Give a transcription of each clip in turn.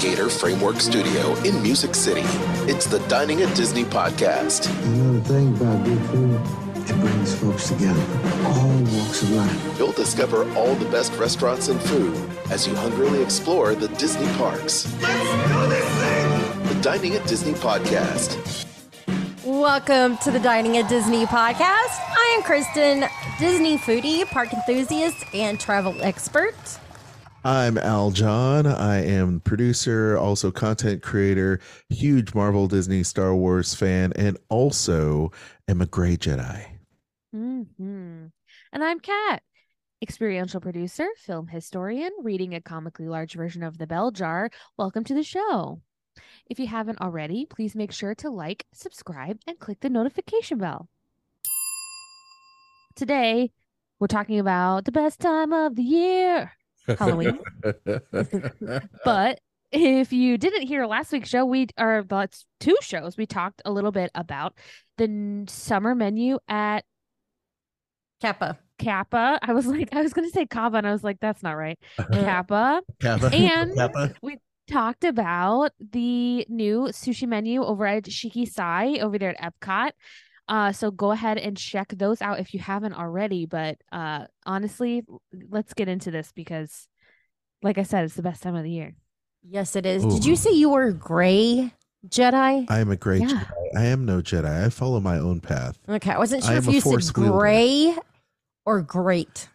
Gator Framework Studio in Music City. It's the Dining at Disney podcast. You know the thing about good food? It brings folks together, all walks of life. You'll discover all the best restaurants and food as you hungrily explore the Disney parks. Let's do this thing! The Dining at Disney podcast. Welcome to the Dining at Disney podcast. I am Kristen, Disney foodie, park enthusiast, and travel expert. I'm Aljon. I am producer, also content creator, huge Marvel, Disney, Star Wars fan, and also am a gray Jedi. Mm-hmm. And I'm Cat, experiential producer, film historian, reading a comically large version of The Bell Jar. Welcome to the show. If you haven't already, please make sure to like, subscribe, and click the notification bell. Today, we're talking about the best time of the year, Halloween. but if you didn't hear last week's show, we are that's two shows. We talked a little bit about the summer menu at Kappa. Kappa. I was like, I was going to say Kava, and I was like, that's not right. Uh-huh. Kappa. Kappa. And Kappa. we talked about the new sushi menu over at Shiki Sai over there at Epcot. Uh, so go ahead and check those out if you haven't already. But uh, honestly, let's get into this because, like I said, it's the best time of the year. Yes, it is. Ooh. Did you say you were gray Jedi? I am a gray Yeah. Jedi. I am no Jedi. I follow my own path. Okay, I wasn't sure am if you Force said wielder. gray or great.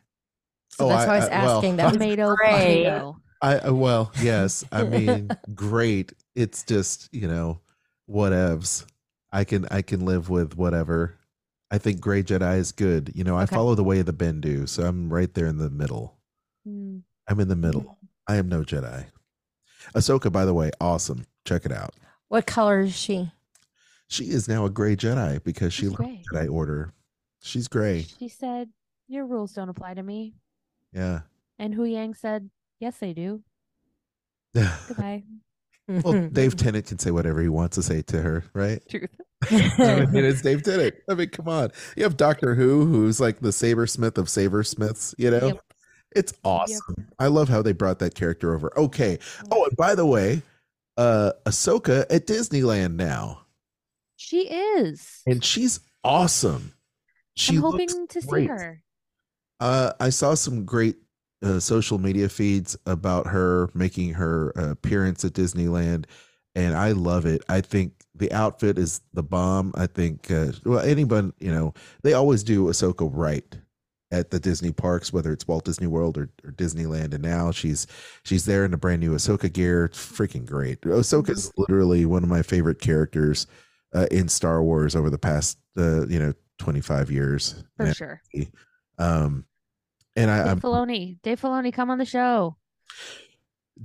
So Oh, that's why I I- was I- well, asking that. Tomato, gray. potato. I uh, well, yes. I mean, great. It's just you know, whatevs. I can I can live with whatever. I think gray Jedi is good. You know, I Okay. follow the way of the Bendu, so I'm right there in the middle. Mm. I'm in the middle. I am no Jedi. Ahsoka, by the way, awesome. Check it out. What color is she? She is now a gray Jedi because she She's learned gray. Jedi Order. She's gray. She said, Your rules don't apply to me. Yeah. And Huyang said, Yes, they do. Yeah. Goodbye. Well, Dave Tennant can say whatever he wants to say to her, right? Truth. I mean, it's Dave Tennant. I mean, come on. You have Doctor Who, who's like the sabersmith of sabersmiths, you know? Yep. It's awesome. I love how they brought that character over. Okay. Oh, and by the way, uh Ahsoka at Disneyland now. She is. And she's awesome. She I'm hoping to see her. Uh, I saw some great uh, social media feeds about her making her uh, appearance at Disneyland, and I love it. I think the outfit is the bomb. I think, uh, well, anyone, you know, they always do Ahsoka right at the Disney parks, whether it's Walt Disney World or, or Disneyland. And now she's she's there in the brand new Ahsoka gear. It's freaking great. Ahsoka is literally one of my favorite characters uh, in Star Wars over the past, uh, you know, twenty five years. For And, sure. Um, and I, Dave I'm Filoni. Dave Filoni, come on the show.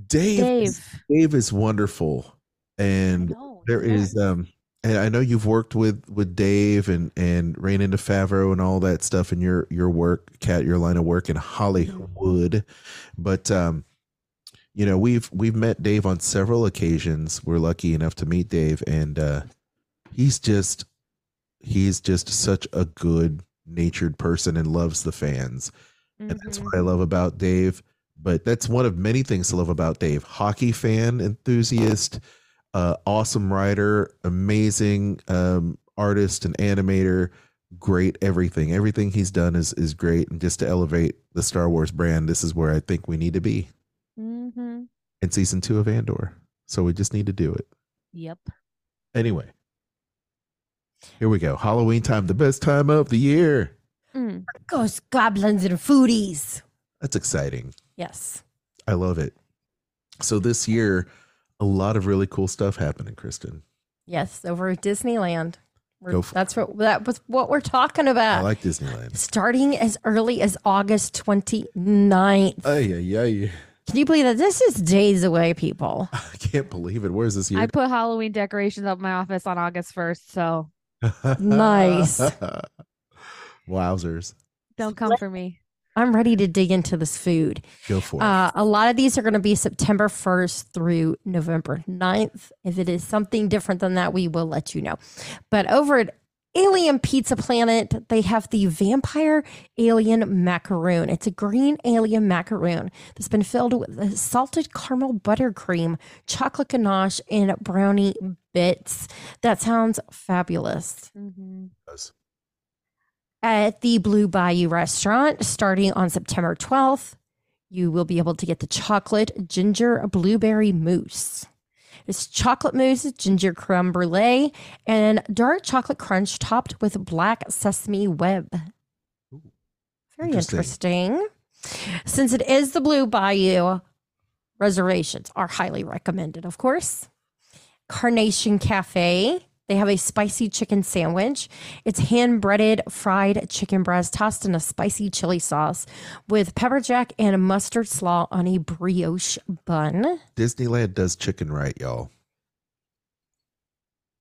Dave. Dave. Is, Dave is wonderful, and No, there is um, and I know you've worked with with Dave and and ran into Favreau and all that stuff in your your work, Cat, your line of work in Hollywood, but um, you know we've we've met Dave on several occasions. We're lucky enough to meet Dave, and uh, he's just he's just such a good natured person and loves the fans and that's what I love about Dave. But that's one of many things to love about Dave. Hockey fan, enthusiast, uh, awesome writer, amazing um, artist and animator, great everything. Everything he's done is is great. And just to elevate the Star Wars brand, this is where I think we need to be Mhm. in season two of Andor. So we just need to do it. Yep. Anyway, here we go. Halloween time, the best time of the year. Mm. Ghosts, goblins, and foodies. That's exciting. Yes. I love it. So this year, a lot of really cool stuff happening, Kristen. Yes. Over at Disneyland. Go for that's what that was what we're talking about. I like Disneyland. Starting as early as August 29th. Oh yeah, yeah, yeah. Can you believe that? This is days away, people. I can't believe it. Where's this year? I put Halloween decorations up in my office on August 1st, so Nice. Wowzers. don't come for me. I'm ready to dig into this food. Go for it. Uh, a lot of these are going to be September 1st through November 9th. If it is something different than that, we will let you know. But over at Alien Pizza Planet, they have the Vampire Alien Macaroon. It's a green alien macaroon that's been filled with salted caramel buttercream, chocolate ganache, and brownie bits. That sounds fabulous. Mhm. At the Blue Bayou restaurant, starting on September 12th, you will be able to get the chocolate ginger blueberry mousse. It's chocolate mousse, ginger creme brulee, and dark chocolate crunch topped with black sesame web. Very Interesting. interesting. Since it is the Blue Bayou, reservations are highly recommended, of course. Carnation Cafe. They have a spicy chicken sandwich. It's hand breaded fried chicken breast tossed in a spicy chili sauce with pepper jack and a mustard slaw on a brioche bun. Disneyland does chicken right, y'all.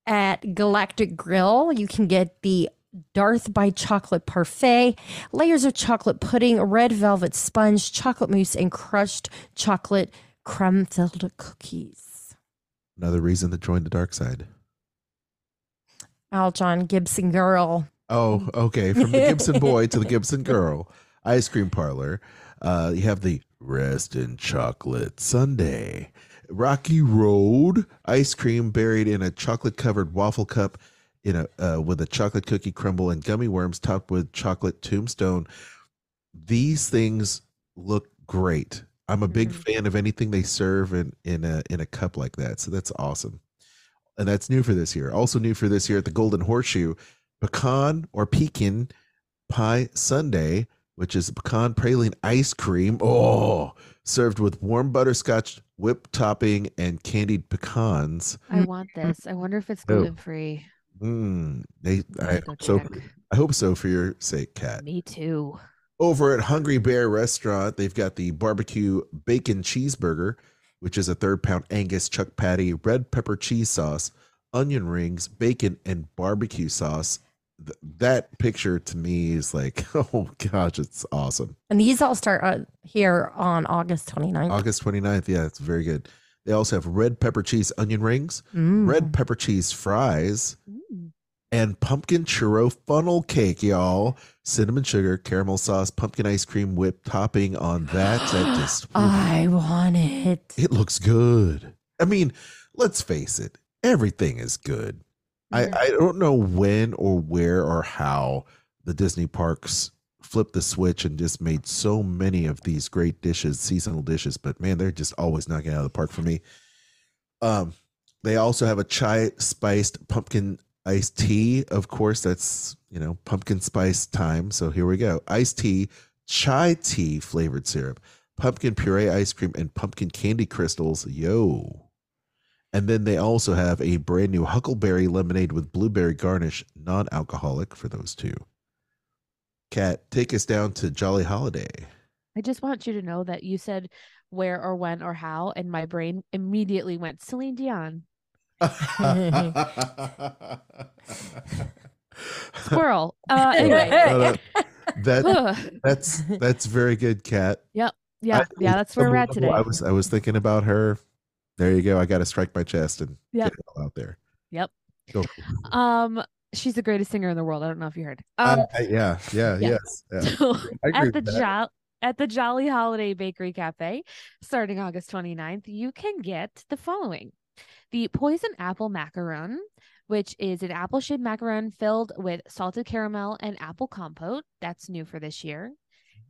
At Galactic Grill, you can get the Darth by Chocolate Parfait, layers of chocolate pudding, red velvet sponge, chocolate mousse, and crushed chocolate creme filled cookies. Another reason to join the dark side. Aljon Gibson Girl. Oh, okay. From the Gibson boy to the Gibson girl ice cream parlor. Uh, you have the Rest in Chocolate Sundae. Rocky Road ice cream buried in a chocolate covered waffle cup in a uh, with a chocolate cookie crumble and gummy worms topped with chocolate tombstone. These things look great. I'm a big Mhm. fan of anything they serve in in a in a cup like that. So that's awesome. And that's new for this year. Also new for this year at the Golden Horseshoe, pecan or pecan pie Sundae, which is pecan praline ice cream. Oh, served with warm butterscotch whipped topping and candied pecans. I want this. I wonder if it's Oh. gluten free. Mm, they, I go so. check. I hope so for your sake, Cat. Me too. Over at Hungry Bear Restaurant, they've got the barbecue bacon cheeseburger, which is a third pound Angus chuck patty, red pepper cheese sauce, onion rings, bacon, and barbecue sauce. Th- that picture to me is like, oh gosh, it's awesome. And these all start uh, here on August 29th. August 29th. Yeah, it's very good. They also have red pepper cheese onion rings, Mm. red pepper cheese fries, Mm. and pumpkin churro funnel cake, y'all. Cinnamon sugar, caramel sauce, pumpkin ice cream whip topping on that. That just I want it. it looks good. I mean, let's face it, everything is good. I, Mhm. I don't know when or where or how the Disney parks flipped the switch and just made so many of these great dishes, seasonal dishes, but man, they're just always knocking out of the park for me. Um, they also have a chai spiced pumpkin iced tea. Of course, that's you know pumpkin spice time. So here we go: iced tea, chai tea flavored syrup, pumpkin puree ice cream, and pumpkin candy crystals. Yo. And then they also have a brand new huckleberry lemonade with blueberry garnish, non alcoholic for those two. Cat, take us down to Jolly Holiday. I just want you to know that you said where or when or how, and my brain immediately went Celine Dion. Squirrel. Uh, anyway. No, no, that that's that's very good, Cat. Yeah, I- yeah, that's where we're at today. I was I was thinking about her. There you go. I got to strike my chest and Yep. get it all out there. Yep. Go. Um, she's the greatest singer in the world. I don't know if you heard. Um, yeah, yeah, yeah. yes. yeah. so at the with that. jo- at the Jolly Holiday Bakery Cafe, starting August 29th, you can get the following: the poison apple macaron, which is an apple shaped macaron filled with salted caramel and apple compote. That's new for this year.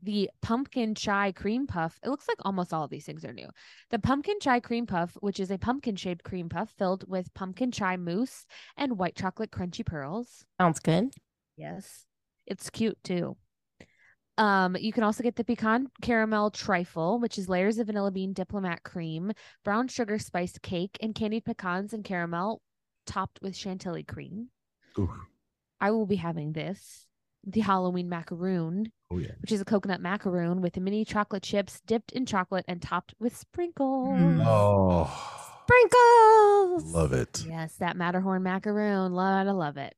The pumpkin chai cream puff. It looks like almost all of these things are new. The pumpkin chai cream puff, which is a pumpkin shaped cream puff filled with pumpkin chai mousse and white chocolate crunchy pearls. Sounds good. Yes. It's cute too. Um, you can also get the pecan caramel trifle, which is layers of vanilla bean diplomat cream, brown sugar spiced cake, and candied pecans and caramel topped with chantilly cream. Ooh. I will be having this. The Halloween macaroon, Oh yeah. which is a coconut macaroon with mini chocolate chips dipped in chocolate and topped with sprinkles. Mm. Oh, Sprinkles. love it. Yes, that Matterhorn macaroon. Love, I love it.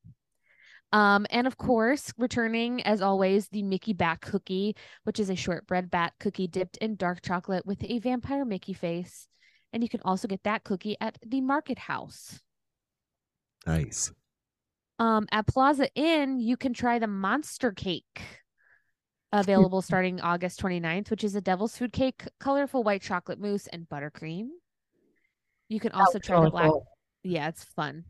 Um, and of course, returning as always, the Mickey Bat cookie, which is a shortbread bat cookie dipped in dark chocolate with a vampire Mickey face. And you can also get that cookie at the Market House. Nice. Um, at Plaza Inn, you can try the monster cake available starting August 29th, which is a devil's food cake, colorful white chocolate mousse, and buttercream. You can also try the black. Yeah, it's fun.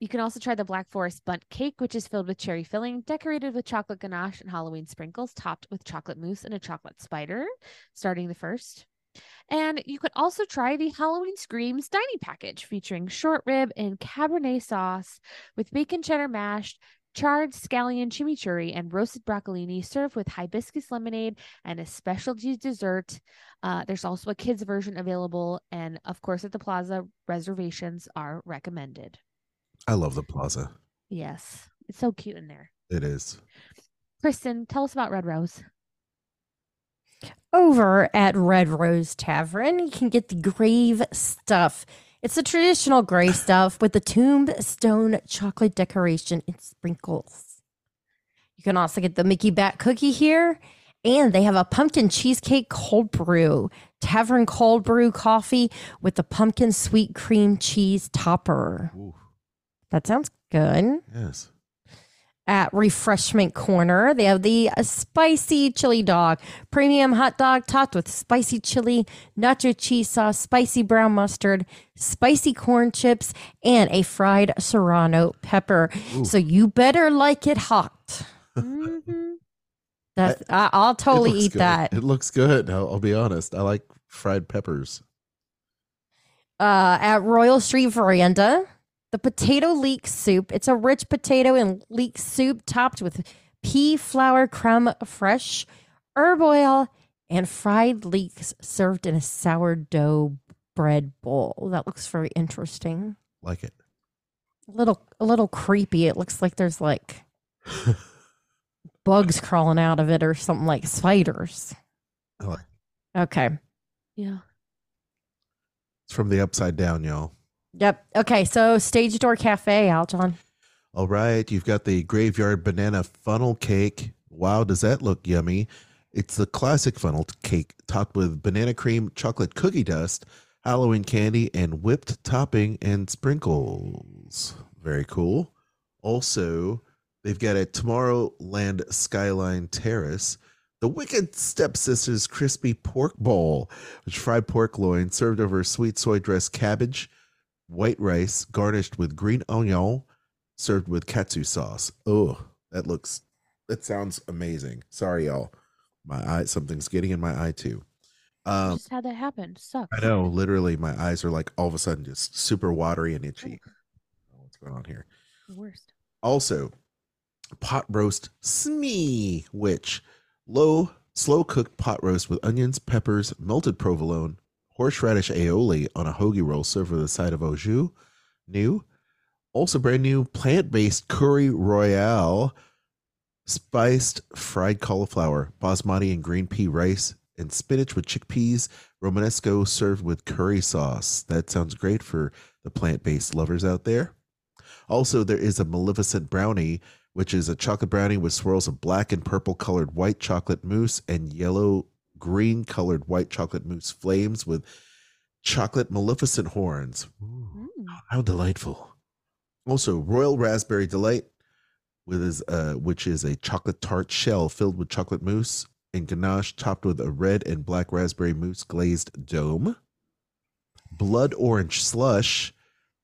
You can also try the Black Forest Bundt cake, which is filled with cherry filling, decorated with chocolate ganache and Halloween sprinkles, topped with chocolate mousse and a chocolate spider, starting the first. And you could also try the Halloween Screams dining package featuring short rib and Cabernet sauce with bacon cheddar mashed, charred scallion chimichurri, and roasted broccolini served with hibiscus lemonade and a specialty dessert. Uh, there's also a kids version available. And of course, at the plaza, reservations are recommended. I love the plaza. Yes, it's so cute in there. It is. Kristen, tell us about Red Rose. Over at Red Rose Tavern, you can get the grave stuff. It's the traditional gray stuff with the tombstone chocolate decoration and sprinkles. You can also get the Mickey Bat cookie here, and they have a pumpkin cheesecake cold brew, tavern cold brew coffee with the pumpkin sweet cream cheese topper. Ooh, That sounds good. yes. At Refreshment Corner, they have the uh, spicy chili dog, premium hot dog topped with spicy chili, nacho cheese sauce, spicy brown mustard, spicy corn chips, and a fried serrano pepper. Ooh. So you better like it hot. Mhm. That's, I, I'll totally eat good. that. It looks good. I'll, I'll be honest. I like fried peppers. uh, at Royal Street Veranda, the potato leek soup. It's a rich potato and leek soup topped with pea flour crumb fresh, herb oil, and fried leeks served in a sourdough bread bowl. That looks very interesting. Like it. A little, a little creepy. It looks like there's like bugs crawling out of it or something like spiders. I like Okay. Yeah. It's from the upside down, y'all. Yep. Okay. So Stage Door Cafe, Aljon. All right, you've got the graveyard banana funnel cake. Wow, does that look yummy? It's the classic funnel cake topped with banana cream, chocolate cookie dust, Halloween candy, and whipped topping and sprinkles. Very cool. Also, they've got a Tomorrowland Skyline Terrace, the Wicked Stepsisters Crispy Pork Bowl, which fried pork loin served over sweet soy dressed cabbage, white rice garnished with green onion, served with katsu sauce. Oh, that looks that sounds amazing. Sorry, y'all. My eye something's getting in my eye too. Um just had that happen. Sucks. I know, literally my eyes are like all of a sudden just super watery and itchy. What's going on here? Worst. Also, pot roast smee, which low slow cooked pot roast with onions, peppers, melted provolone, horseradish aioli on a hoagie roll served with a side of au jus. New. Also brand new plant-based curry royale, spiced fried cauliflower, basmati and green pea rice, and spinach with chickpeas, romanesco served with curry sauce. That sounds great for the plant-based lovers out there. Also, there is a Maleficent brownie, which is a chocolate brownie with swirls of black and purple colored white chocolate mousse and yellow green colored white chocolate mousse flames with chocolate Maleficent horns. Ooh, Mm. how delightful. Also, Royal Raspberry Delight, with his, uh, which is a chocolate tart shell filled with chocolate mousse and ganache topped with a red and black raspberry mousse glazed dome. Blood Orange Slush.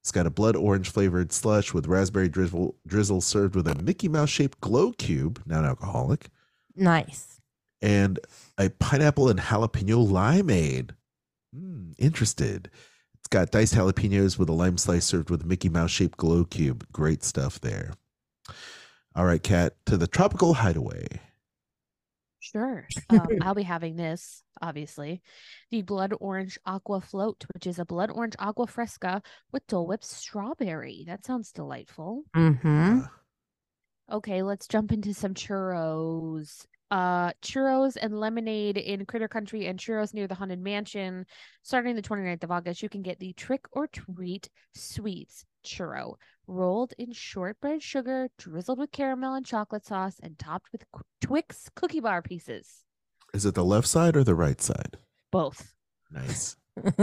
It's got a blood orange flavored slush with raspberry drizzle, drizzle served with a Mickey Mouse shaped glow cube, non alcoholic, Nice. And a pineapple and jalapeno limeade. Hmm, interested. It's got diced jalapenos with a lime slice served with a Mickey Mouse shaped glow cube. Great stuff there. All right, Cat, to the tropical hideaway. Sure. Um, I'll be having this, obviously. The Blood Orange Aqua Float, which is a blood orange aqua fresca with Dole Whip strawberry. That sounds delightful. Mm-hmm. Okay, let's jump into some churros. Uh, churros and lemonade in Critter Country and churros near the Haunted Mansion. Starting the 29th of August, you can get the Trick or Treat Sweets churro, rolled in shortbread sugar, drizzled with caramel and chocolate sauce, and topped with Twix cookie bar pieces. Is it the left side or the right side? Both. Nice.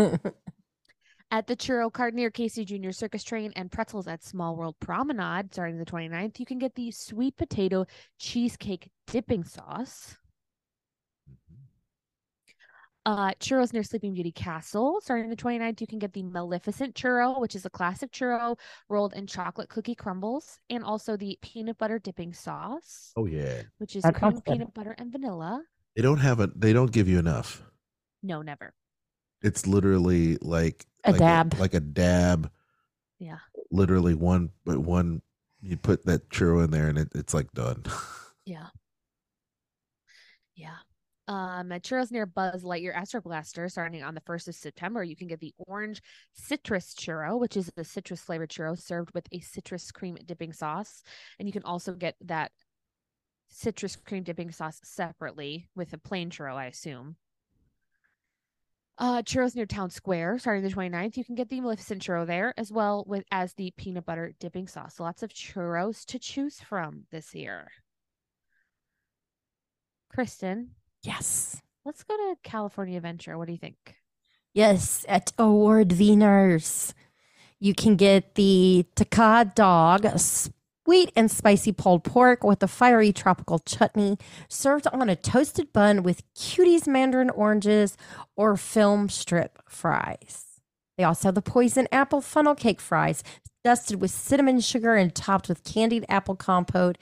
At the churro cart near Casey Junior Circus Train and pretzels at Small World Promenade starting the 29th, you can get the sweet potato cheesecake dipping sauce. Uh, churros near Sleeping Beauty Castle. Starting the 29th, you can get the Maleficent churro, which is a classic churro rolled in chocolate cookie crumbles, and also the peanut butter dipping sauce, Oh yeah. which is cream, peanut butter, and vanilla. They don't have a. They don't give you enough. No, never. It's literally like A like dab. like a dab. Yeah. Literally one, but one. You put that churro in there, and it, it's like done. Yeah. Yeah. Um, at churros near Buzz Lightyear Astro Blaster, starting on the 1st of September, you can get the orange citrus churro, which is a citrus flavored churro served with a citrus cream dipping sauce. And you can also get that citrus cream dipping sauce separately with a plain churro, I assume. Uh, churros near Town Square, starting the 29th, you can get the Maleficent churro there as well with as the peanut butter dipping sauce. Lots of churros to choose from this year. Kristen, Yes. let's go to California Adventure. What do you think? Yes, at Award Wieners, you can get the Taka dog, sweet and spicy pulled pork with a fiery tropical chutney, served on a toasted bun with cuties mandarin oranges or film strip fries. They also have the poison apple funnel cake fries, dusted with cinnamon sugar and topped with candied apple compote,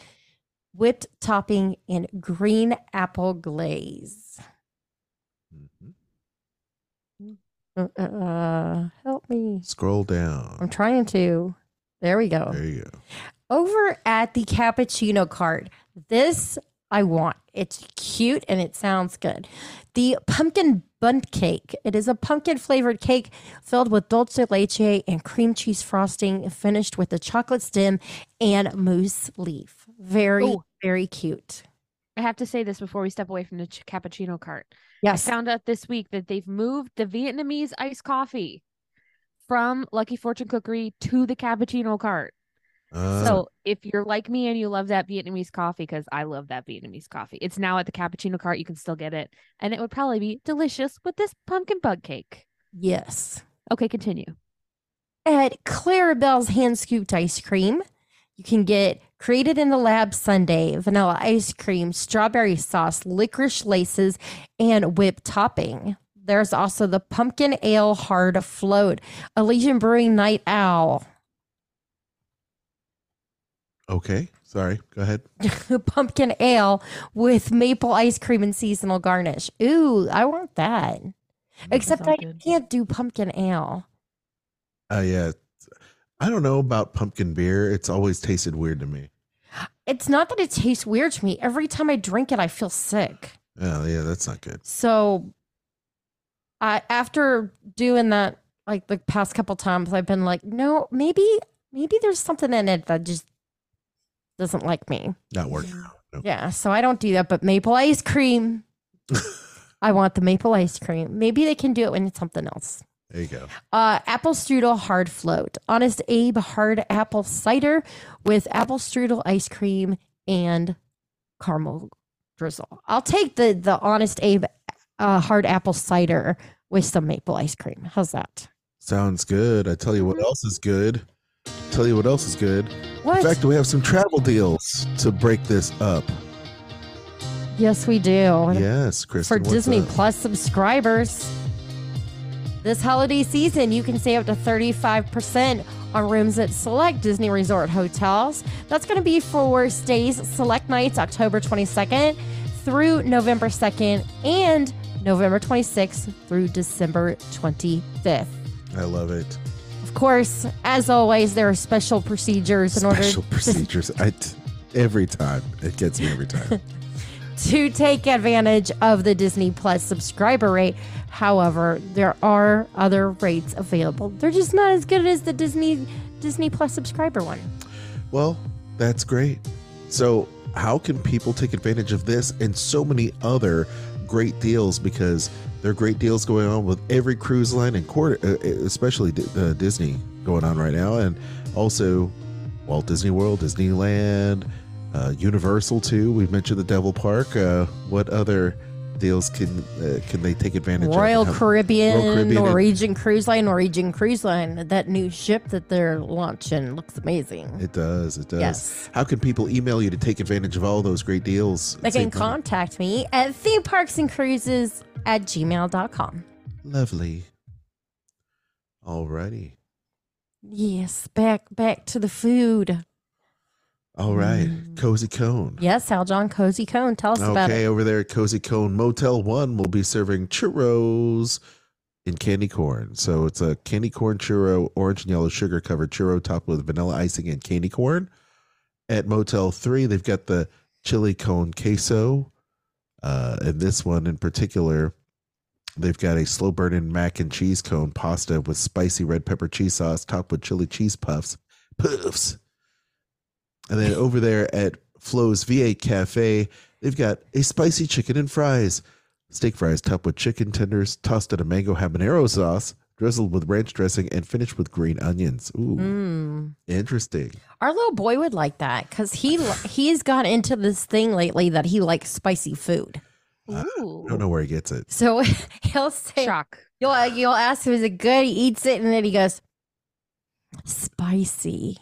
whipped topping, and green apple glaze. Mhm. Uh, uh, help me. Scroll down. I'm trying to. There we go. There you go. Over at the cappuccino cart, this I want. It's cute and it sounds good. The pumpkin Bundt cake. It is a pumpkin flavored cake filled with dulce de leche and cream cheese frosting, finished with a chocolate stem and mousse leaf. Very, Ooh. very cute. I have to say this before we step away from the ch- cappuccino cart. Yes. I found out this week that they've moved the Vietnamese iced coffee from Lucky Fortune Cookery to the cappuccino cart. Uh, so if you're like me and you love that Vietnamese coffee, because I love that Vietnamese coffee, it's now at the cappuccino cart. You can still get it, and it would probably be delicious with this pumpkin bug cake. yes. Okay, continue. At Clarabelle's hand scooped ice cream, you can get created in the lab sundae, vanilla ice cream, strawberry sauce, licorice laces, and whipped topping. There's also the pumpkin ale hard float, Elysian Brewing Night Owl, okay. Sorry. Go ahead. pumpkin ale with maple ice cream and seasonal garnish. Ooh, I want that. Except I good. can't do pumpkin ale. Uh, yeah. I don't know about pumpkin beer. It's always tasted weird to me. It's not that it tastes weird to me. Every time I drink it, I feel sick. Oh, yeah. That's not good. So I after doing that like the past couple times I've been like, no, maybe maybe there's something in it that just doesn't like me. Not working out. No. Yeah, so I don't do that, but maple ice cream. I want the maple ice cream. Maybe they can do it when it's something else. There you go. Uh, apple strudel hard float. Honest Abe hard apple cider with apple strudel ice cream and caramel drizzle. I'll take the the Honest Abe uh, hard apple cider with some maple ice cream. How's that? Sounds good. I tell you what else is good. Tell you what else is good. What? In fact, we have some travel deals to break this up. yes, we do. Yes, Chris. For Disney up? Plus subscribers. This holiday season, you can save up to 35% on rooms at select Disney Resort hotels. That's going to be for stays select nights October 22nd through November 2nd and November 26th through December 25th. I love it. Of course, as always, there are special procedures in order Special procedures. I t- every time it gets me every time. to take advantage of the Disney Plus subscriber rate. However, there are other rates available. They're just not as good as the Disney Disney Plus subscriber one. Well, that's great. So, how can people take advantage of this and so many other great deals? Because there are great deals going on with every cruise line and quarter, uh, especially uh, Disney going on right now, and also Walt Disney World, Disneyland, uh, Universal too. We've mentioned the Devil Park. Uh, what other deals can uh, can they take advantage Royal of? Caribbean, Royal Caribbean and- Norwegian Cruise Line, Norwegian Cruise Line. That new ship that they're launching looks amazing. It does. It does. Yes. How can people email you to take advantage of all those great deals? They can money? contact me at theme parks and cruises at gmail.com. Lovely. Alrighty. Yes, back back to the food. All right. Mm. Cozy Cone. Yes, Aljon Cozy Cone. Tell us about it. Okay, over there at Cozy Cone Motel One, we'll be serving churros in candy corn. So it's a candy corn churro, orange and yellow sugar covered churro topped with vanilla icing and candy corn. At Motel Three, they've got the chili cone queso. Uh, and this one in particular, they've got a slow burning mac and cheese cone pasta with spicy red pepper cheese sauce topped with chili cheese puffs. Puffs. And then over there at Flo's V8 Cafe, they've got a spicy chicken and fries. Steak fries topped with chicken tenders, tossed in a mango habanero sauce, drizzled with ranch dressing, and finished with green onions. Ooh, Mm. interesting. Our little boy would like that because he he's got into this thing lately that he likes spicy food. Ooh. I don't know where he gets it. So he'll say, Shock. you'll you'll ask him, is it good? He eats it, and then he goes, spicy.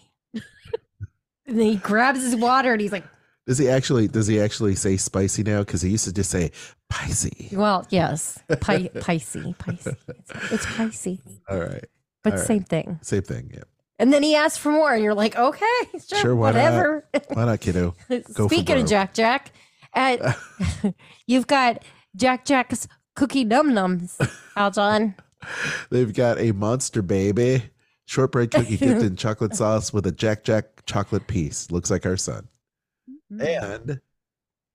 And then he grabs his water and he's like, Does he actually? Does he actually say spicy now? Because he used to just say spicy. well, yes, pi- picey, picey. It's, it's picey, All right, but All right. same thing. same thing. Yeah. And then he asks for more, and you're like, okay, sure, Sure, why not? whatever. Why not, kiddo? for Speaking of. Jack Jack, uh, you've got Jack Jack's cookie num nums, Aljon. They've got a monster baby shortbread cookie dipped in chocolate sauce with a Jack Jack chocolate piece. Looks like our son. And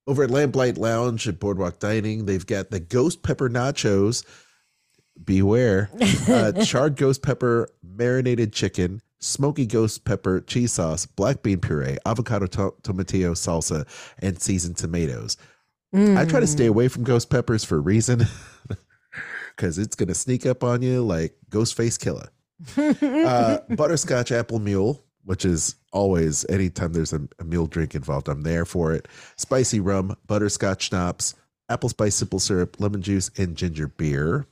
over at Lamplight Lounge at Boardwalk Dining, they've got the ghost pepper nachos. Beware. Uh, charred ghost pepper marinated chicken, smoky ghost pepper cheese sauce, black bean puree, avocado to- tomatillo salsa, and seasoned tomatoes. I try to stay away from ghost peppers for a reason because it's going to sneak up on you like Ghostface Killer. Uh, butterscotch apple mule, which is always anytime there's a, a mule drink involved, I'm there for it. Spicy rum, butterscotch schnapps, apple spice simple syrup, lemon juice, and ginger beer.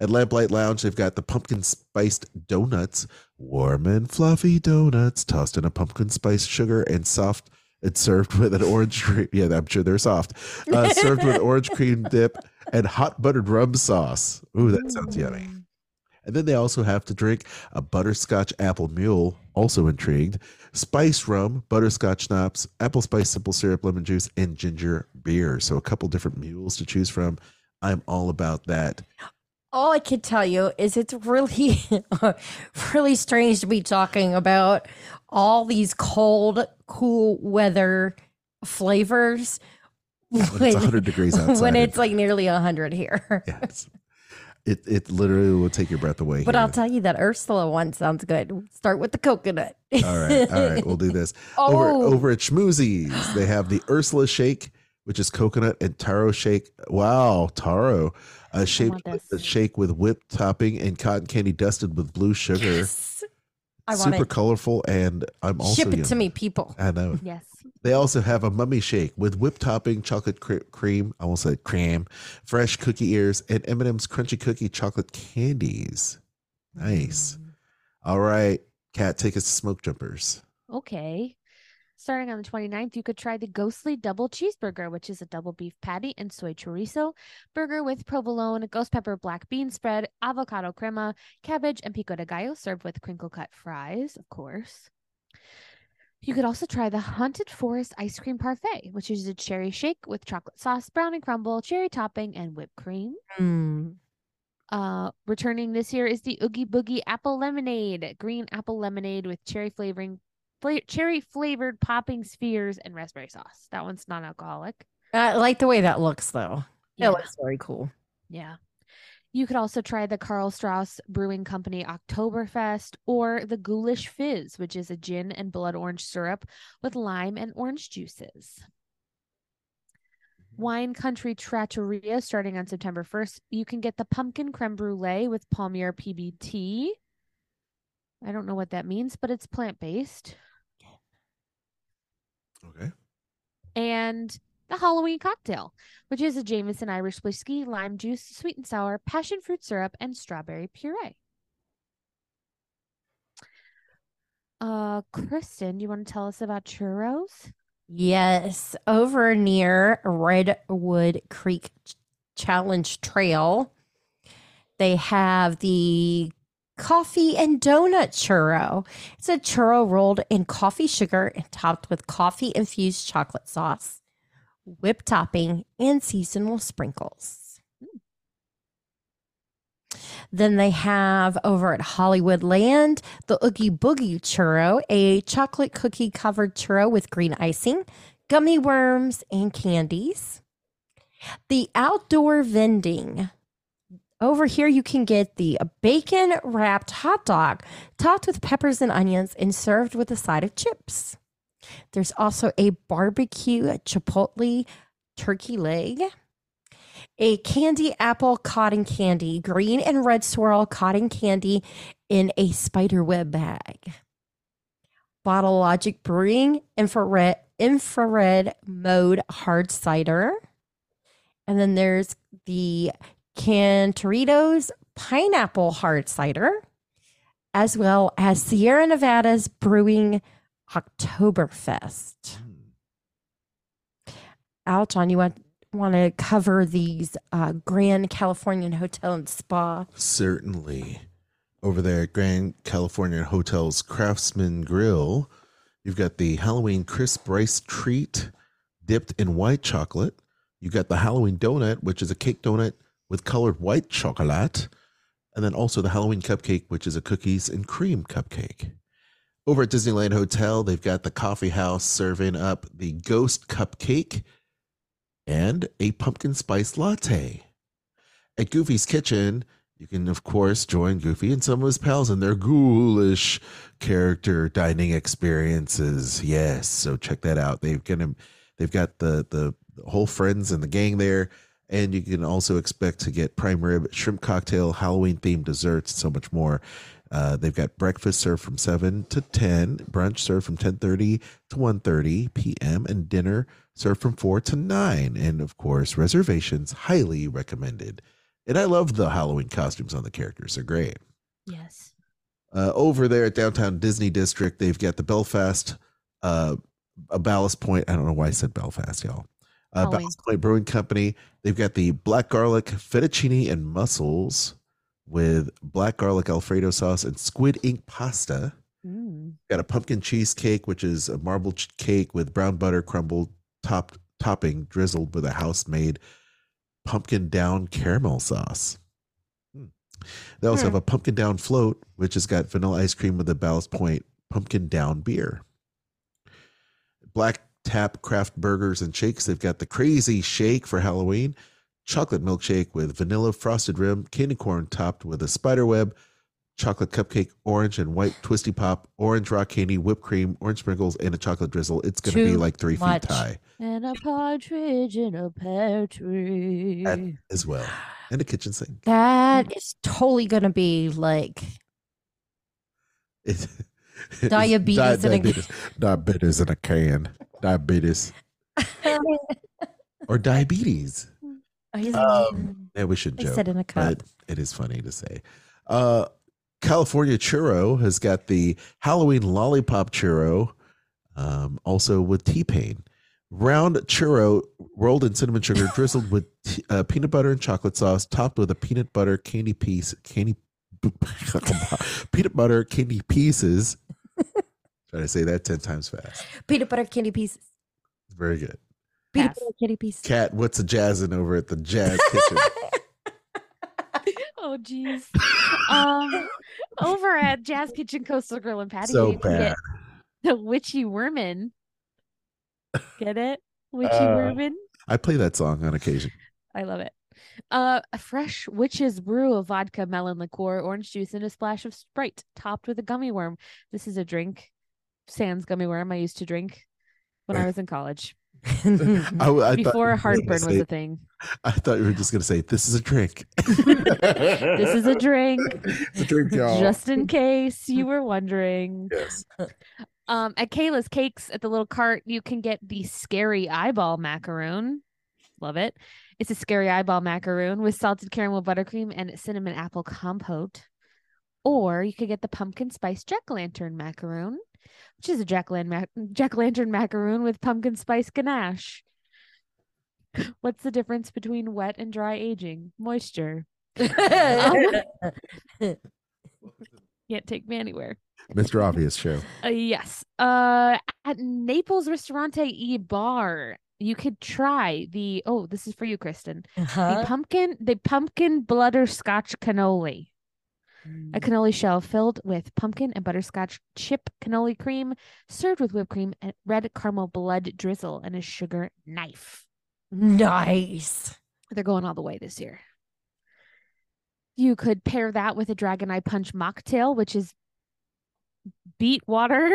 At Lamplight Lounge, they've got the pumpkin spiced donuts, warm and fluffy donuts, tossed in a pumpkin spice sugar and soft. It's served with an orange cream. Yeah, I'm sure they're soft. Uh, served with orange cream dip and hot buttered rum sauce. Ooh, that sounds yummy. And then they also have to drink a butterscotch apple mule, also intrigued, spice rum, butterscotch schnapps, apple spice simple syrup, lemon juice, and ginger beer. So a couple different mules to choose from. I'm all about that. All I can tell you is it's really, really strange to be talking about all these cold, cool weather flavors When it's 100 degrees outside. when it's like nearly 100 here. yes. It, it literally will take your breath away. But here. I'll tell you that Ursula one sounds good. Start with the coconut. All right, all right, we'll do this. Over Oh. over at Schmoozies, they have the Ursula shake, which is coconut and taro shake. Wow, taro, a shaped want with- this. a shake with whipped topping and cotton candy dusted with blue sugar. Yes. I want it. Super colorful, and I'm also Ship it to me, people. I know. Yes. They also have a mummy shake with whipped topping, chocolate cre- cream. I almost said cream, fresh cookie ears, and M&M's crunchy cookie chocolate candies. Nice. Mm. All right, Cat, take us to Smoke Jumpers. Okay. Starting on the 29th, you could try the Ghostly Double Cheeseburger, which is a double beef patty and soy chorizo burger with provolone, ghost pepper black bean spread, avocado crema, cabbage, and pico de gallo served with crinkle cut fries, of course. You could also try the Haunted Forest Ice Cream Parfait, which is a cherry shake with chocolate sauce, brownie crumble, cherry topping, and whipped cream. Mm. Uh, returning this year is the Oogie Boogie Apple Lemonade, green apple lemonade with cherry flavoring, fla- cherry flavored popping spheres and raspberry sauce. That one's non-alcoholic. I like the way that looks, though. Yeah, It looks very cool. yeah. You could also try the Karl Strauss Brewing Company Oktoberfest or the Ghoulish Fizz, which is a gin and blood orange syrup with lime and orange juices. Mm-hmm. Wine Country Trattoria starting on September 1st. You can get the pumpkin creme brulee with Palmier PBT. I don't know what that means, but it's plant based. Okay. And the Halloween cocktail, which is a Jameson Irish whiskey, lime juice, sweet and sour, passion fruit syrup, and strawberry puree. Uh, Kristen, do you want to tell us about churros? Yes, over near Redwood Creek Ch- Challenge Trail, they have the coffee and donut churro. It's a churro rolled in coffee sugar and topped with coffee infused chocolate sauce, whipped topping, and seasonal sprinkles. Then they have over at Hollywood Land the Oogie Boogie churro, a chocolate cookie covered churro with green icing, gummy worms, and candies. The outdoor vending. Over here, you can get the bacon wrapped hot dog topped with peppers and onions and served with a side of chips. There's also a barbecue chipotle turkey leg, a candy apple cotton candy, green and red swirl cotton candy in a spider web bag. Bottle Logic Brewing infrared infrared mode hard cider. And then there's the Cantoritos pineapple hard cider, as well as Sierra Nevada's Brewing Oktoberfest. Aljon, you want want to cover these uh, Grand Californian Hotel and Spa? Certainly. Over there at Grand Californian Hotel's Craftsman Grill, you've got the Halloween crisp rice treat dipped in white chocolate. You've got the Halloween donut, which is a cake donut with colored white chocolate. And then also the Halloween cupcake, which is a cookies and cream cupcake. Over at Disneyland Hotel, they've got the coffee house serving up the ghost cupcake and a pumpkin spice latte. At Goofy's Kitchen, you can, of course, join Goofy and some of his pals in their ghoulish character dining experiences. Yes, so check that out. They've got they've got the, the the whole friends and the gang there, and you can also expect to get prime rib, shrimp cocktail, Halloween themed desserts, so much more. Uh, they've got breakfast served from 7 to 10, brunch served from 10:30 to 1:30 p.m. and dinner served from 4 to 9 and of course reservations highly recommended. And I love the Halloween costumes on the characters. They're great. Yes. Uh, over there at downtown Disney District, they've got the Belfast, uh, a Ballast Point. I don't know why I said Belfast, y'all. Uh, Ballast Point Brewing Company. They've got the black garlic fettuccine and mussels with black garlic Alfredo sauce and squid ink pasta. Mm. Got a pumpkin cheesecake, which is a marble cake with brown butter crumbled topped topping drizzled with a house made pumpkin down caramel sauce. Hmm. They also Hmm. have a pumpkin down float, which has got vanilla ice cream with a Ballast Point pumpkin down beer. Black Tap craft burgers and shakes. They've got the crazy shake for Halloween, chocolate milkshake with vanilla frosted rim, candy corn topped with a spider web, chocolate cupcake, orange and white twisty pop, orange rock candy, whipped cream, orange sprinkles, and a chocolate drizzle. It's going to be like three much. feet high And a partridge in a pear tree. As well, and a kitchen sink. That is totally going to be like It- Diabetes in a- diabetes, diabetes in a can, diabetes or diabetes. Um, yeah, we should joke. said in a cup. but it is funny to say. Uh, California Churro has got the Halloween lollipop churro, um, also with T Pain. Round churro rolled in cinnamon sugar, drizzled with t- uh, peanut butter and chocolate sauce, topped with a peanut butter candy piece, candy peanut butter candy pieces. Try to say that ten times fast. Peanut butter candy pieces. Very good. Peanut Pass. butter candy pieces. Cat, what's a jazzing over at the Jazz Kitchen? Oh jeez. um, over at Jazz Kitchen Coastal Grill and Patty. so you can bad. get the Witchy Wormin. Get it? Witchy Uh, Wormin. I play that song on occasion. I love it. Uh, a fresh witch's brew of vodka, melon liqueur, orange juice, and a splash of Sprite, topped with a gummy worm. This is a drink, sans gummy worm. I used to drink when I was in college I, I before heartburn gonna was a thing. I thought you were just going to say, "This is a drink." This is a drink, It's a drink, y'all. just in case you were wondering. yes. Um, at Kayla's Cakes at the little cart, you can get the scary eyeball macaroon. Love it. It's a scary eyeball macaroon with salted caramel buttercream and cinnamon apple compote. Or you could get the pumpkin spice jack lantern macaroon, which is a jack lantern macaroon with pumpkin spice ganache. What's the difference between wet and dry aging? Moisture. Can't take me anywhere. Mr. Obvious show. Uh, yes. Uh, at Naples Ristorante e Bar, you could try the. Oh, this is for you, Kristen. The Uh-huh. pumpkin, the pumpkin butterscotch cannoli. A cannoli shell filled with pumpkin and butterscotch chip cannoli cream, served with whipped cream and red caramel blood drizzle and a sugar knife. Nice. They're going all the way this year. You could pair that with a Dragon Eye Punch mocktail, which is beet water,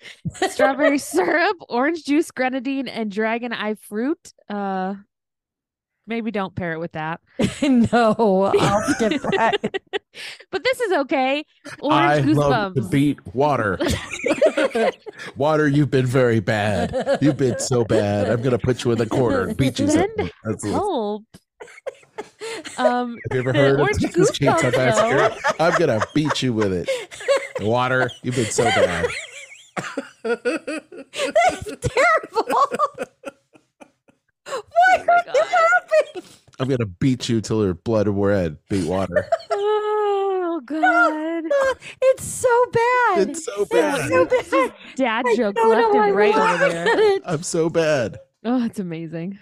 strawberry syrup, orange juice, grenadine, and dragon eye fruit. Uh, maybe don't pair it with that. no, I'll skip that. but this is okay. Orange goosebumps. beat water. water, you've been very bad. You've been so bad. I'm gonna put you in the corner and beat you. Lend That's Help. Um, Have you ever heard of orange Texas Chainsaw Massacre? I'm gonna beat you with it. Water, you've been so bad. That's terrible. Why Oh are you laughing? I'm gonna beat you till your blood red. Beat water. oh God. It's so bad. It's so It's bad. so bad. Dad I left know and right I'm over there. I'm so bad. Oh, it's amazing.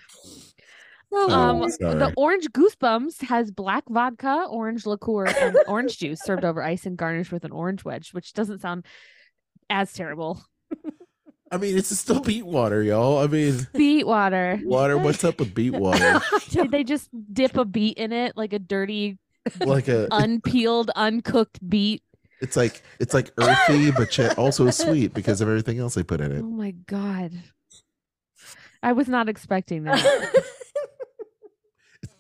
Oh, Um, the orange goosebumps has black vodka, orange liqueur, and orange juice served over ice and garnished with an orange wedge, which doesn't sound as terrible. I mean, it's still beat water, y'all. I mean, Beet water. water. What's up with beet water? Did they just dip a beet in it, like a dirty, Like a, unpeeled, uncooked beet? it's like it's like earthy, but yet also sweet because of everything else they put in it. Oh my god. I was not expecting that.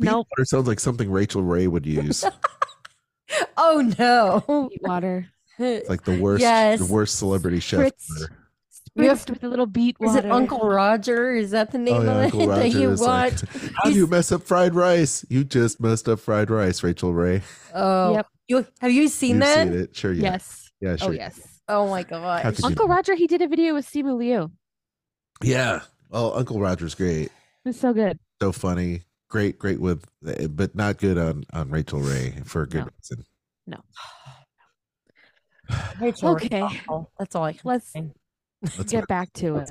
Beet Nope. water sounds like something Rachael Ray would use. oh no. Beet water. It's like the worst, Yes. the worst celebrity chef. Spritz. ever. You have- Spritzed with a little beet Is water. it Uncle Roger? Is that the name Oh, yeah, of Uncle it that you is like, watch? How do you mess up fried rice? You just messed up fried rice, Rachael Ray. Oh, Yep. you have you seen You've that? seen it, sure? Yeah, Yes. yeah, oh, sure. Oh yes. Oh my How god. could you Uncle? Roger, he did a video with Simu Liu. Yeah. Oh, Uncle Roger's great. It's so good. So funny. Great, great with, but not good on on Rachael Ray for a good No. reason. Rachael Okay. awful. That's all I can Let's say. That's get back to it.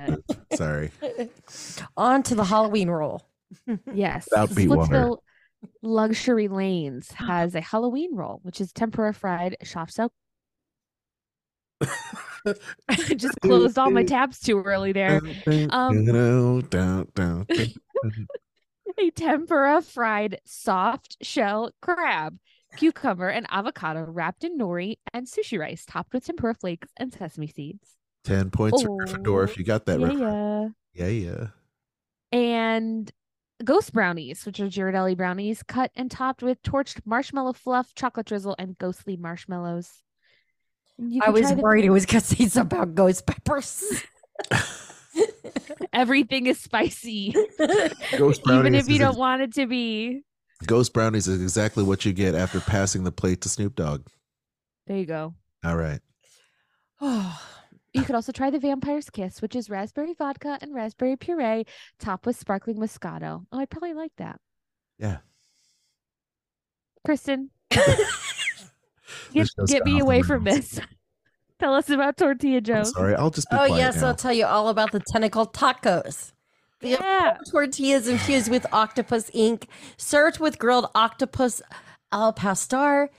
Sorry. On to the Halloween roll. Yes. Without beet water. Splitsville Luxury Lanes has a Halloween roll, which is tempura fried soft soap. I just closed all my tabs too early there. Um, Down, down, down, down. A tempura fried soft shell crab, cucumber, and avocado wrapped in nori and sushi rice, topped with tempura flakes and sesame seeds. Ten points for Gryffindor Oh, if you got that. yeah, reference. yeah. yeah, yeah. and ghost brownies, which are Ghirardelli brownies, cut and topped with torched marshmallow fluff, chocolate drizzle, and ghostly marshmallows. You I was try the- worried it was because he's about ghost peppers. everything is spicy, Ghost even if you don't ex- want it to be. Ghost brownies is exactly what you get after passing the plate to Snoop Dogg. There you go. All right. You could also try the Vampire's Kiss, which is raspberry vodka and raspberry puree, topped with sparkling Moscato. Oh, I'd probably like that. Yeah. Kristen, get, get me away from this. Tell us about Tortilla I'm Joe's. sorry. I'll just be oh quiet yes, now. I'll tell you all about the tentacle tacos. The Yeah. tortillas infused with octopus ink, served with grilled octopus al pastor,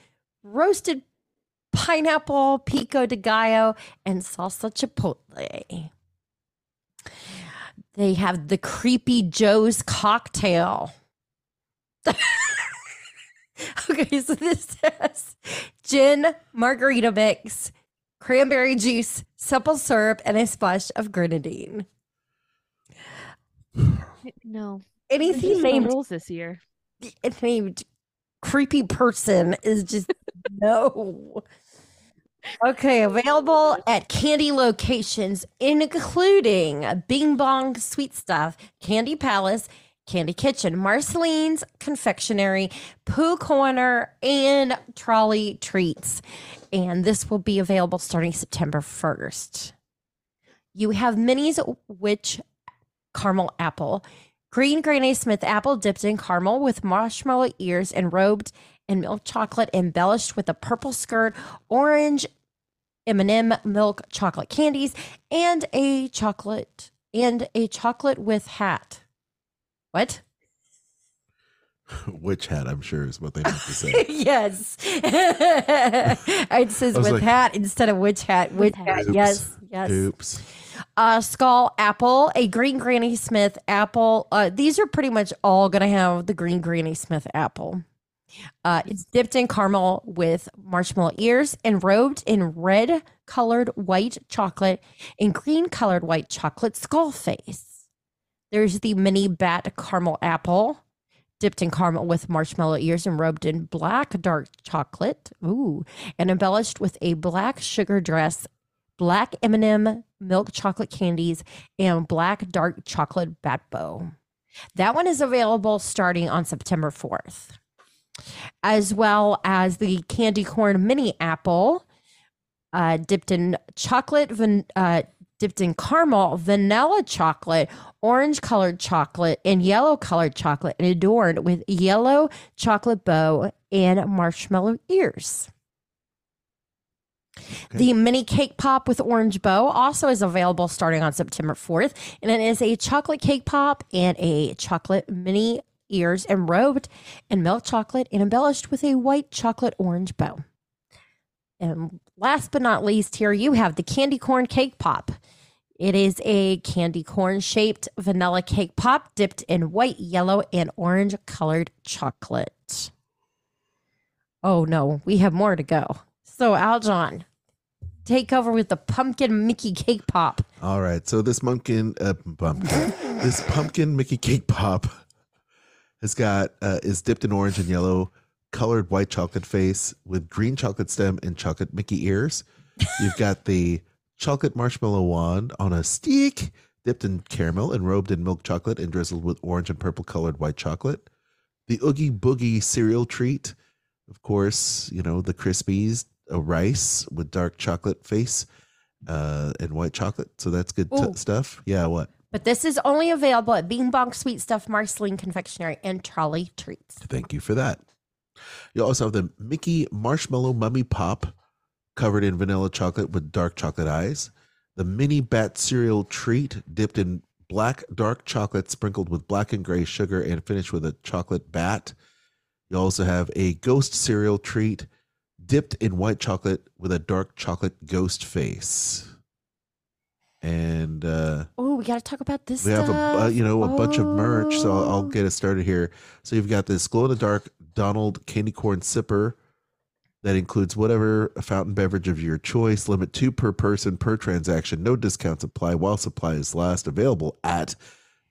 roasted pineapple pico de gallo, and salsa chipotle. They have the creepy Joe's cocktail. okay, so this has gin margarita mix, cranberry juice, simple syrup, and a splash of grenadine. No. Anything named rules this year. named creepy person is just no. Okay, available at candy locations, including Bing Bong Sweet Stuff, Candy Palace, Candy Kitchen, Marceline's Confectionery, Pooh Corner, and Trolley Treats. And this will be available starting September 1st. You have Minnie's Witch Caramel Apple, Green Granny Smith Apple dipped in caramel with marshmallow ears and robed in milk chocolate, embellished with a purple skirt, orange M&M milk chocolate candies, and a chocolate and a chocolate with hat. What? Witch hat, I'm sure, is what they meant to say. yes. it says with like- hat instead of witch hat. Witch hat. hat. Oops. Yes. Yes. Oops. Uh, skull apple, a green Granny Smith apple. Uh, these are pretty much all going to have the green Granny Smith apple. Uh, it's dipped in caramel with marshmallow ears and robed in red colored white chocolate and green colored white chocolate skull face. There's the mini bat caramel apple, dipped in caramel with marshmallow ears and robed in black dark chocolate. Ooh, and embellished with a black sugar dress, black M&M milk chocolate candies, and black dark chocolate bat bow. That one is available starting on September 4th, as well as the candy corn mini apple, uh, dipped in chocolate, van- uh, dipped in caramel, vanilla chocolate, orange colored chocolate, and yellow colored chocolate, and adorned with yellow chocolate bow and marshmallow ears. The mini cake pop with orange bow also is available starting on September 4th. And it is a chocolate cake pop and a chocolate mini ears and robed in milk chocolate and embellished with a white chocolate orange bow. And last but not least, here you have the candy corn cake pop. It is a candy corn shaped vanilla cake pop dipped in white, yellow, and orange colored chocolate. Oh no, we have more to go. So, Aljon, take over with the pumpkin Mickey cake pop. All right. So this pumpkin, uh, pumpkin, this pumpkin Mickey cake pop has got uh, is dipped in orange and yellow colored white chocolate face with green chocolate stem and chocolate Mickey ears. You've got the chocolate marshmallow wand on a stick dipped in caramel and robed in milk chocolate and drizzled with orange and purple colored white chocolate. The Oogie Boogie cereal treat, of course, you know, the Krispies, a rice with dark chocolate face uh, and white chocolate. So that's good t- stuff. Yeah, what? But this is only available at Bing Bong Sweet Stuff, Marceline Confectionery, and Trolley Treats. Thank you for that. You also have the Mickey Marshmallow Mummy Pop covered in vanilla chocolate with dark chocolate eyes. The Mini Bat Cereal Treat dipped in black dark chocolate sprinkled with black and gray sugar and finished with a chocolate bat. You also have a Ghost Cereal Treat dipped in white chocolate with a dark chocolate ghost face. And uh Oh, we got to talk about this. we have a uh, you know a bunch of merch so I'll, I'll Oh. get us started here so you've got this glow in the dark donald candy corn sipper that includes whatever fountain beverage of your choice limit two per person per transaction no discounts apply while supplies last available at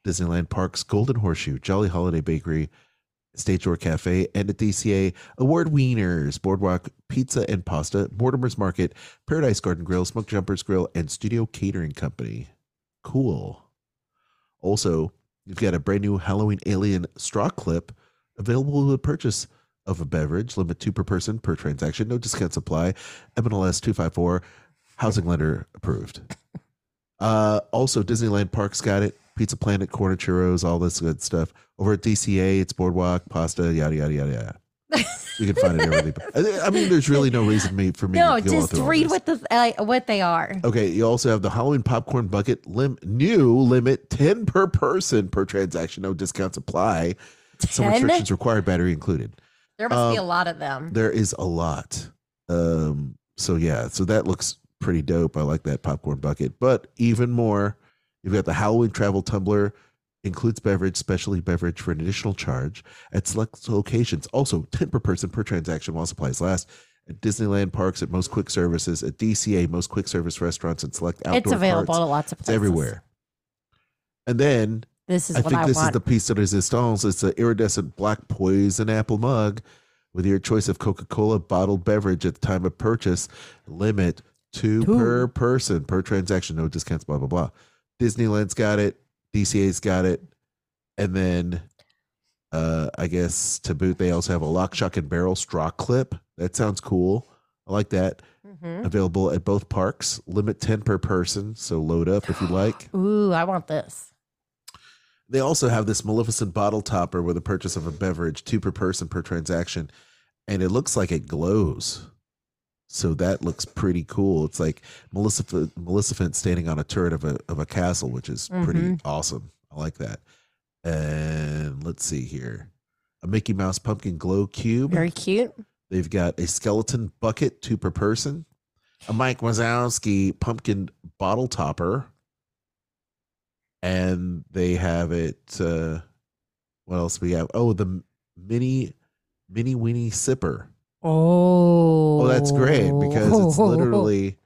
disneyland parks golden horseshoe jolly holiday bakery Stage Door Cafe, and at DCA, Award Wieners, Boardwalk Pizza and Pasta, Mortimer's Market, Paradise Garden Grill, Smoke Jumpers Grill, and Studio Catering Company. Cool. Also, you've got a brand new Halloween Alien straw clip available with purchase of a beverage, limit two per person per transaction, no discounts apply. MLS 254, housing lender approved. Uh, also, Disneyland Parks got it. Pizza Planet, Corner Churros, all this good stuff. Over at DCA, it's Boardwalk, Pasta, yada, yada, yada, yada. You can find it everything. I mean, there's really no reason me, for me No, just read what the uh, what they are. Okay, you also have the Halloween popcorn bucket lim- new limit 10 per person per transaction. No discounts apply. Some restrictions required, battery included. There must be a Um, lot of them. There is a lot. Um, so yeah, so that looks pretty dope. I like that popcorn bucket. But even more, you've got the Halloween travel tumbler, includes beverage, specialty beverage for an additional charge at select locations. Also 10 per person per transaction while supplies last. At Disneyland parks, at most quick services, at DCA, most quick service restaurants, and select outdoor It's available to lots of It's places. everywhere. And then This is I think I this want. is the piece de resistance. It's the iridescent black poison apple mug with your choice of Coca-Cola bottled beverage at the time of purchase. Limit two, Two. per person per transaction. No discounts. Blah blah blah. Disneyland's got it. DCA's got it. And then, uh, I guess to boot, they also have a lock, shock, and barrel straw clip. That sounds cool. I like that. Mhm. Available at both parks. Limit ten per person. So load up if you like. Ooh, I want this. They also have this Maleficent bottle topper with the purchase of a beverage, two per person per transaction, and it looks like it glows. So that looks pretty cool. It's like Maleficent, Maleficent standing on a turret of a of a castle, which is pretty Mhm. awesome. I like that. And let's see here, a Mickey Mouse pumpkin glow cube. Very cute. They've got a skeleton bucket, two per person, a Mike Wazowski pumpkin bottle topper, and they have it. Uh, what else we have? Oh, the mini, mini weenie sipper. Oh, Oh, that's great because it's literally,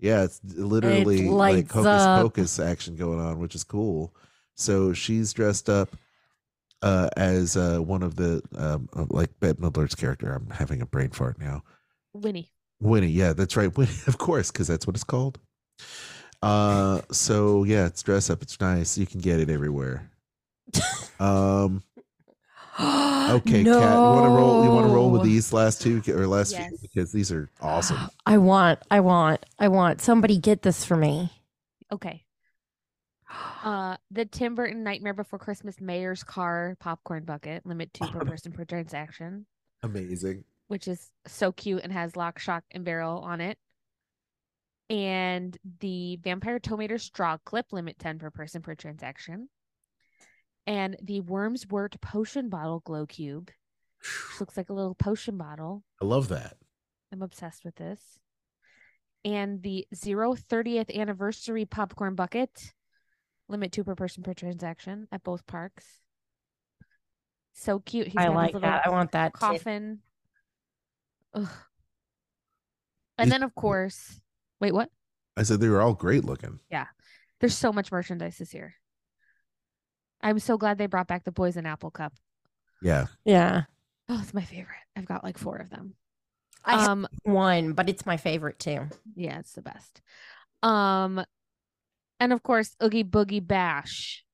yeah, it's literally like hocus up. pocus action going on, which is cool. So she's dressed up uh, as uh, one of the um, uh, like Bette Midler's character. I'm having a brain fart now. Winnie. Winnie, yeah, that's right. Winnie, of course, because that's what it's called. Uh, so yeah, it's dress up. It's nice. You can get it everywhere. Um, okay, Cat, you want to roll? You want to roll with these last two or last few because these are awesome. I want, I want, I want somebody get this for me. Okay. Uh, the Tim Burton Nightmare Before Christmas Mayor's Car popcorn bucket, limit two per person per transaction, Amazing. which is so cute and has lock, shock, and barrel on it. And the Vampire Tomato straw clip, limit 10 per person per transaction. And the Wormswort potion bottle glow cube, which looks like a little potion bottle. I love that. I'm obsessed with this. And the zero 30th anniversary popcorn bucket, limit two per person per transaction at both parks. So cute. He's I like that. I want that. coffin. Ugh. And Is- then, of course, wait, what? I said they were all great looking. Yeah. There's so much merchandise this year. I'm so glad they brought back the Poison Apple Cup. Yeah. Yeah, Oh, it's my favorite. I've got like four of them. I um, one, but it's my favorite too. Yeah, it's the best. Um, and of course, Oogie Boogie Bash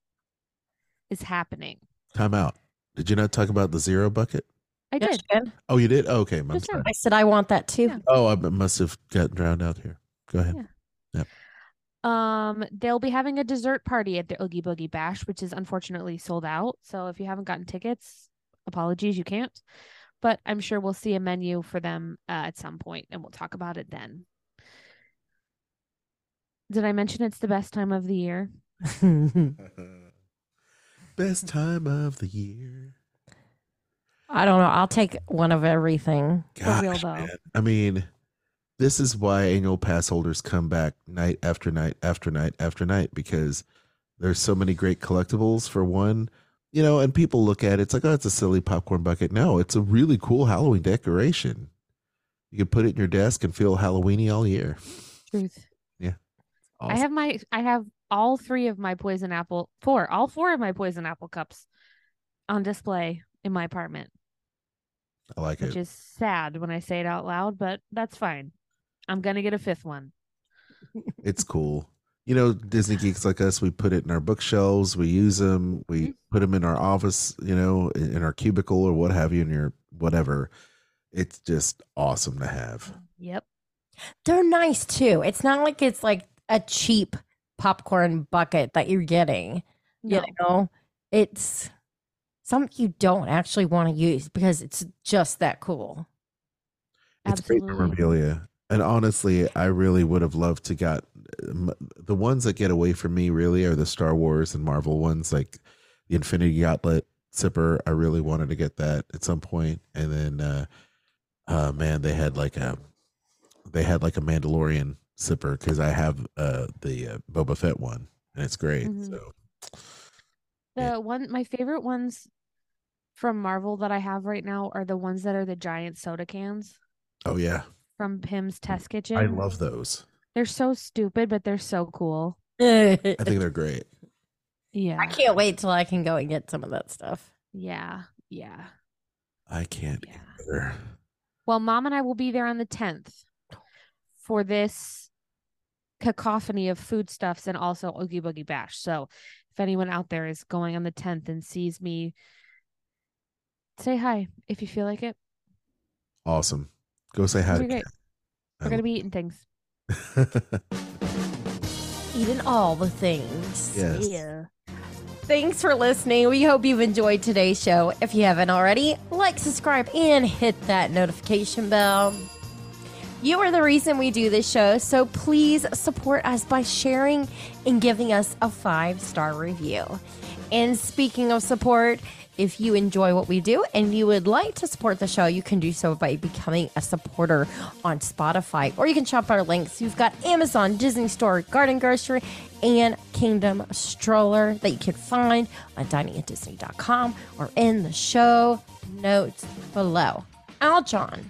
is happening. Time out. Did you not talk about the zero bucket? I Yes, did. you. Oh, you did. Oh, okay, I'm I said I want that too. Yeah. Oh, I must have gotten drowned out here. Go ahead. Yeah. Um, they'll be having a dessert party at the Oogie Boogie Bash, which is unfortunately sold out. So if you haven't gotten tickets, apologies, you can't. But I'm sure we'll see a menu for them uh, at some point, and we'll talk about it then. Did I mention it's the best time of the year? Best time of the year. I don't know. I'll take one of everything. For real, though. man. I mean, this is why annual pass holders come back night after night after night after night because there's so many great collectibles for one, you know, and people look at it, it's like, oh, it's a silly popcorn bucket. No, it's a really cool Halloween decoration. You can put it in your desk and feel Halloweeny all year. Truth. Awesome. I have my I have all three of my poison apple four all four of my poison apple cups on display in my apartment, I like it. which it. is sad when I say it out loud, but that's fine. I'm gonna get a fifth one. It's cool. You know, Disney geeks like us, we put it in our bookshelves, we use them, we Mhm. put them in our office, you know, in, in our cubicle or what have you, in your whatever. It's just awesome to have. Yep. They're nice too. It's not like it's like a cheap popcorn bucket that you're getting. No. You know, it's something you don't actually want to use because it's just that cool. It's great memorabilia. And honestly, I really would have loved to got the ones that get away from me really are the Star Wars and Marvel ones, like the Infinity Gauntlet zipper. I really wanted to get that at some point. And then, uh, uh, man, they had like a, they had like a Mandalorian zipper because I have uh the uh, Boba Fett one and it's great. Mhm. So The Yeah. one my favorite ones from Marvel that I have right now are the ones that are the giant soda cans oh yeah, from Pim's Test Kitchen. I love those. They're so stupid, but they're so cool. I think they're great. Yeah. I can't wait till I can go and get some of that stuff. Yeah. Yeah. I can't Yeah. Sure. Well, mom and I will be there on the 10th for this cacophony of foodstuffs and also Oogie Boogie Bash. So if anyone out there is going on the 10th and sees me, say hi if you feel like it. Awesome. Go say hi It'll to great. We're going to be eating things. Eating all the things. Yes. Yeah. Thanks for listening. We hope you've enjoyed today's show. If you haven't already, like, subscribe, and hit that notification bell. You are the reason we do this show, so please support us by sharing and giving us a five star review. And speaking of support, if you enjoy what we do and you would like to support the show, you can do so by becoming a supporter on Spotify or you can shop our links. You've got Amazon, Disney Store, Garden Grocery, and Kingdom Stroller that you can find on diningatdisney.com or in the show notes below. Aljon,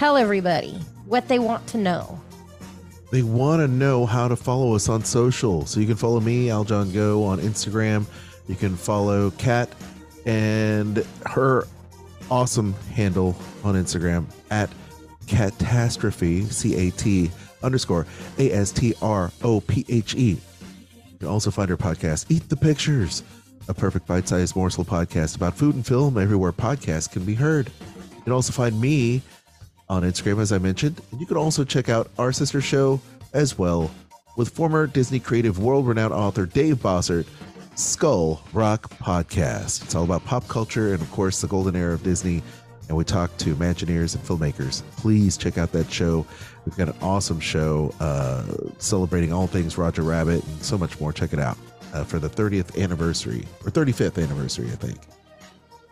tell everybody what they want to know. They want to know how to follow us on social. So you can follow me, Aljon Go, on Instagram. You can follow Cat and her awesome handle on Instagram at catastrophe, C A T underscore A S T R O P H E. You can also find her podcast, Eat the Pictures, a perfect bite sized morsel podcast about food and film everywhere podcasts can be heard. You can also find me on Instagram, as I mentioned. And you can also check out our sister show as well with former Disney creative world renowned author Dave Bossert, Skull Rock Podcast. It's all about pop culture and, of course, the golden era of Disney. And we talk to Imagineers and filmmakers. Please check out that show. We've got an awesome show uh, celebrating all things Roger Rabbit and so much more. Check it out uh, for the 30th anniversary or 35th anniversary, I think.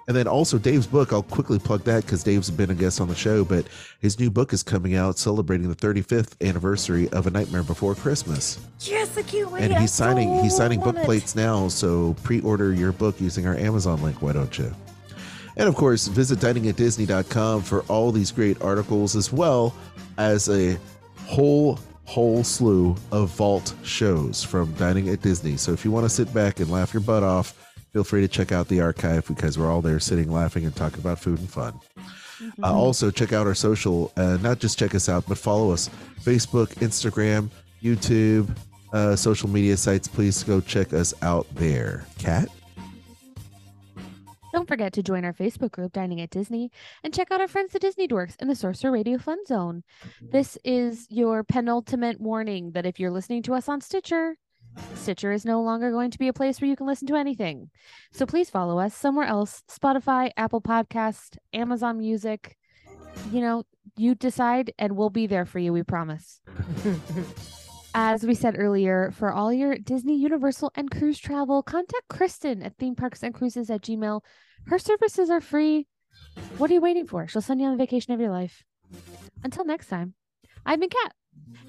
And then also Dave's book, I'll quickly plug that because Dave's been a guest on the show, but his new book is coming out celebrating the 35th anniversary of A Nightmare Before Christmas. Yes, I can't wait. And I he's signing so he's signing book it. plates now, so pre-order your book using our Amazon link, why don't you? And of course, visit diningatdisney.com for all these great articles as well as a whole whole slew of vault shows from Dining at Disney. So if you want to sit back and laugh your butt off, feel free to check out the archive because we're all there sitting laughing and talking about food and fun. Uh, also, check out our social. Uh, not just check us out, but follow us: Facebook, Instagram, YouTube, uh, social media sites. Please go check us out there. Cat. Don't forget to join our Facebook group, Dining at Disney, and check out our friends, the Disney Dorks, in the Sorcerer Radio Fun Zone. This is your penultimate warning that if you're listening to us on Stitcher, Stitcher is no longer going to be a place where you can listen to anything. So please follow us somewhere else Spotify, Apple Podcast, Amazon Music. You know, you decide, and we'll be there for you, we promise. As we said earlier, for all your Disney, Universal, and cruise travel, contact Kristen at theme parks and cruises at Gmail. Her services are free. What are you waiting for? She'll send you on the vacation of your life. Until next time, I've been Cat.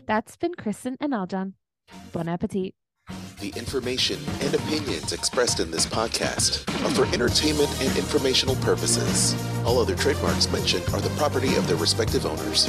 That's been Kristen and Aljon. Bon appetit. The information and opinions expressed in this podcast are for entertainment and informational purposes. All other trademarks mentioned are the property of their respective owners.